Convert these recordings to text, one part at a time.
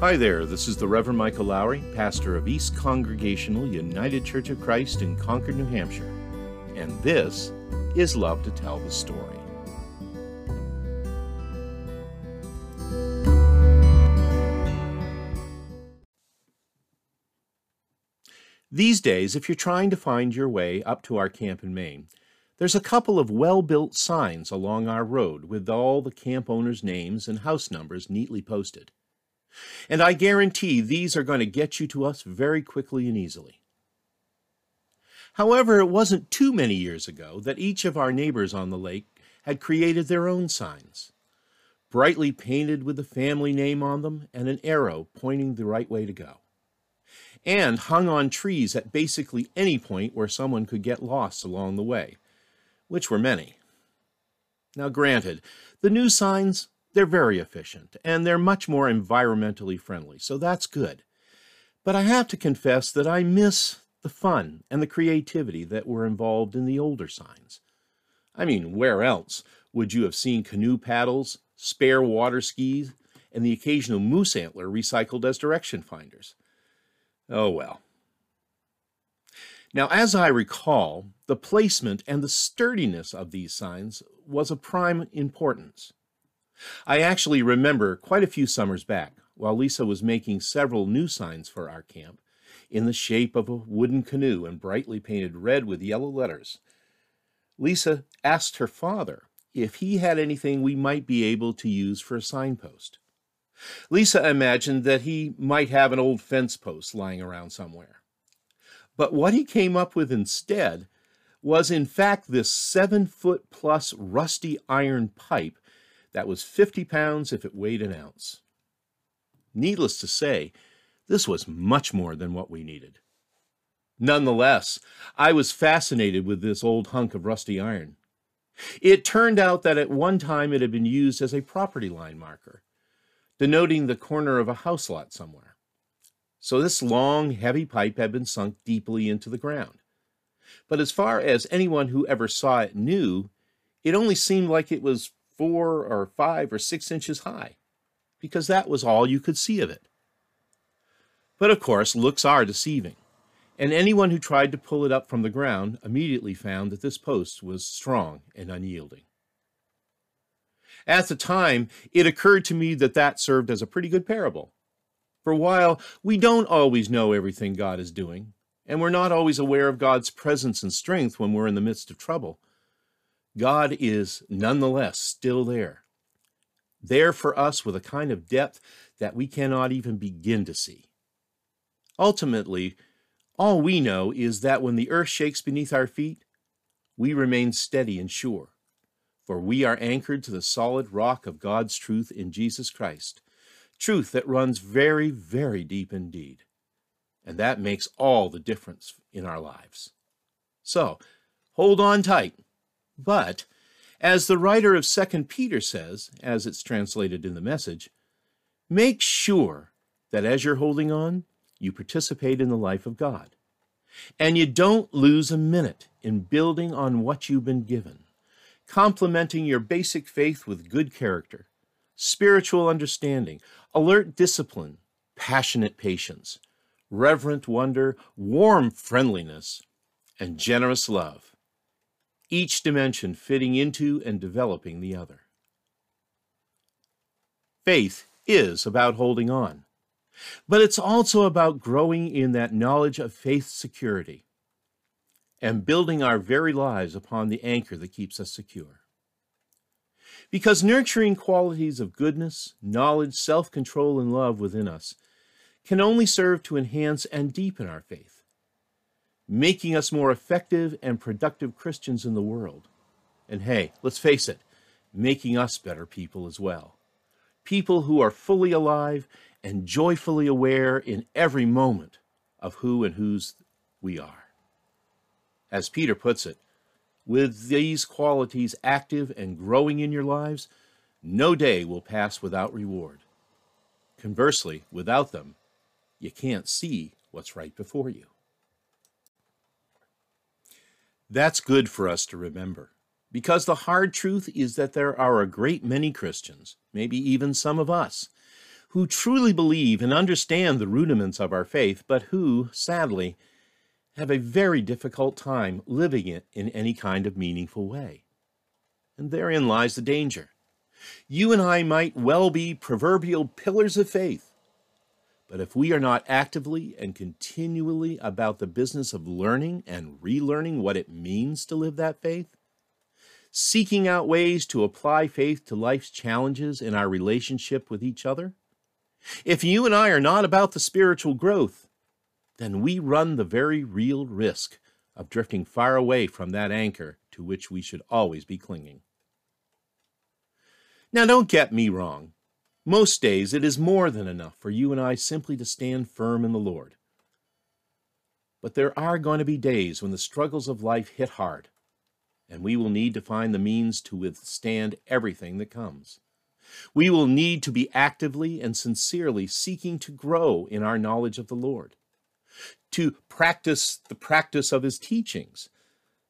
Hi there, this is the Reverend Michael Lowry, pastor of East Congregational United Church of Christ in Concord, New Hampshire. And this is Love to Tell the Story. These days, if you're trying to find your way up to our camp in Maine, there's a couple of well built signs along our road with all the camp owners' names and house numbers neatly posted. And I guarantee these are going to get you to us very quickly and easily. However, it wasn't too many years ago that each of our neighbors on the lake had created their own signs, brightly painted with the family name on them and an arrow pointing the right way to go, and hung on trees at basically any point where someone could get lost along the way, which were many. Now, granted, the new signs they're very efficient and they're much more environmentally friendly, so that's good. But I have to confess that I miss the fun and the creativity that were involved in the older signs. I mean, where else would you have seen canoe paddles, spare water skis, and the occasional moose antler recycled as direction finders? Oh well. Now, as I recall, the placement and the sturdiness of these signs was of prime importance. I actually remember quite a few summers back, while Lisa was making several new signs for our camp, in the shape of a wooden canoe and brightly painted red with yellow letters. Lisa asked her father if he had anything we might be able to use for a signpost. Lisa imagined that he might have an old fence post lying around somewhere. But what he came up with instead was, in fact, this seven foot plus rusty iron pipe that was 50 pounds if it weighed an ounce. Needless to say, this was much more than what we needed. Nonetheless, I was fascinated with this old hunk of rusty iron. It turned out that at one time it had been used as a property line marker, denoting the corner of a house lot somewhere. So this long, heavy pipe had been sunk deeply into the ground. But as far as anyone who ever saw it knew, it only seemed like it was four or five or six inches high, because that was all you could see of it. But of course, looks are deceiving, and anyone who tried to pull it up from the ground immediately found that this post was strong and unyielding. At the time, it occurred to me that that served as a pretty good parable. For while we don't always know everything God is doing, and we're not always aware of God's presence and strength when we're in the midst of trouble, God is nonetheless still there, there for us with a kind of depth that we cannot even begin to see. Ultimately, all we know is that when the earth shakes beneath our feet, we remain steady and sure, for we are anchored to the solid rock of God's truth in Jesus Christ, truth that runs very, very deep indeed. And that makes all the difference in our lives. So, hold on tight but, as the writer of 2 Peter says, as it's translated in the message, make sure that as you're holding on, you participate in the life of God. And you don't lose a minute in building on what you've been given, complementing your basic faith with good character, spiritual understanding, alert discipline, passionate patience, reverent wonder, warm friendliness, and generous love each dimension fitting into and developing the other. Faith is about holding on, but it's also about growing in that knowledge of faith security and building our very lives upon the anchor that keeps us secure. Because nurturing qualities of goodness, knowledge, self control, and love within us can only serve to enhance and deepen our faith making us more effective and productive Christians in the world. And hey, let's face it, making us better people as well. People who are fully alive and joyfully aware in every moment of who and whose we are. As Peter puts it, with these qualities active and growing in your lives, no day will pass without reward. Conversely, without them, you can't see what's right before you. That's good for us to remember. Because the hard truth is that there are a great many Christians, maybe even some of us, who truly believe and understand the rudiments of our faith, but who, sadly, have a very difficult time living it in any kind of meaningful way. And therein lies the danger. You and I might well be proverbial pillars of faith, but if we are not actively and continually about the business of learning and relearning what it means to live that faith, seeking out ways to apply faith to life's challenges in our relationship with each other, if you and I are not about the spiritual growth, then we run the very real risk of drifting far away from that anchor to which we should always be clinging. Now, don't get me wrong. Most days it is more than enough for you and I simply to stand firm in the Lord. But there are going to be days when the struggles of life hit hard, and we will need to find the means to withstand everything that comes. We will need to be actively and sincerely seeking to grow in our knowledge of the Lord, to practice the practice of His teachings,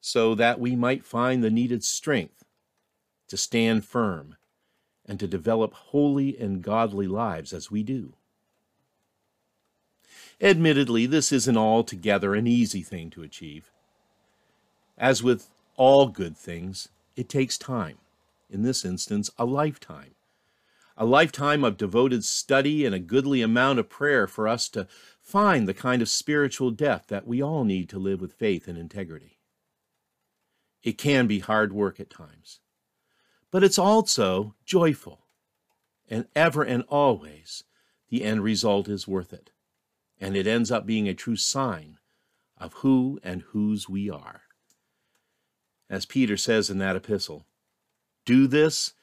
so that we might find the needed strength to stand firm and to develop holy and godly lives as we do. Admittedly, this isn't altogether an easy thing to achieve. As with all good things, it takes time, in this instance, a lifetime. A lifetime of devoted study and a goodly amount of prayer for us to find the kind of spiritual depth that we all need to live with faith and integrity. It can be hard work at times but it's also joyful. And ever and always, the end result is worth it. And it ends up being a true sign of who and whose we are. As Peter says in that epistle, do this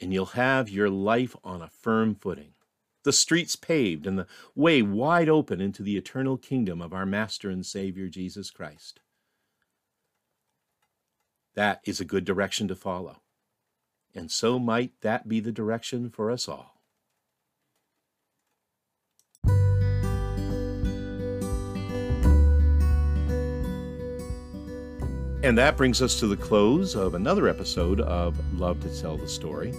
and you'll have your life on a firm footing, the streets paved and the way wide open into the eternal kingdom of our Master and Savior Jesus Christ. That is a good direction to follow and so might that be the direction for us all. And that brings us to the close of another episode of Love to Tell the Story.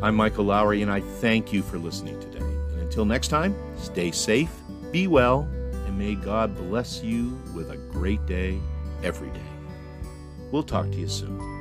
I'm Michael Lowry, and I thank you for listening today. And until next time, stay safe, be well, and may God bless you with a great day every day. We'll talk to you soon.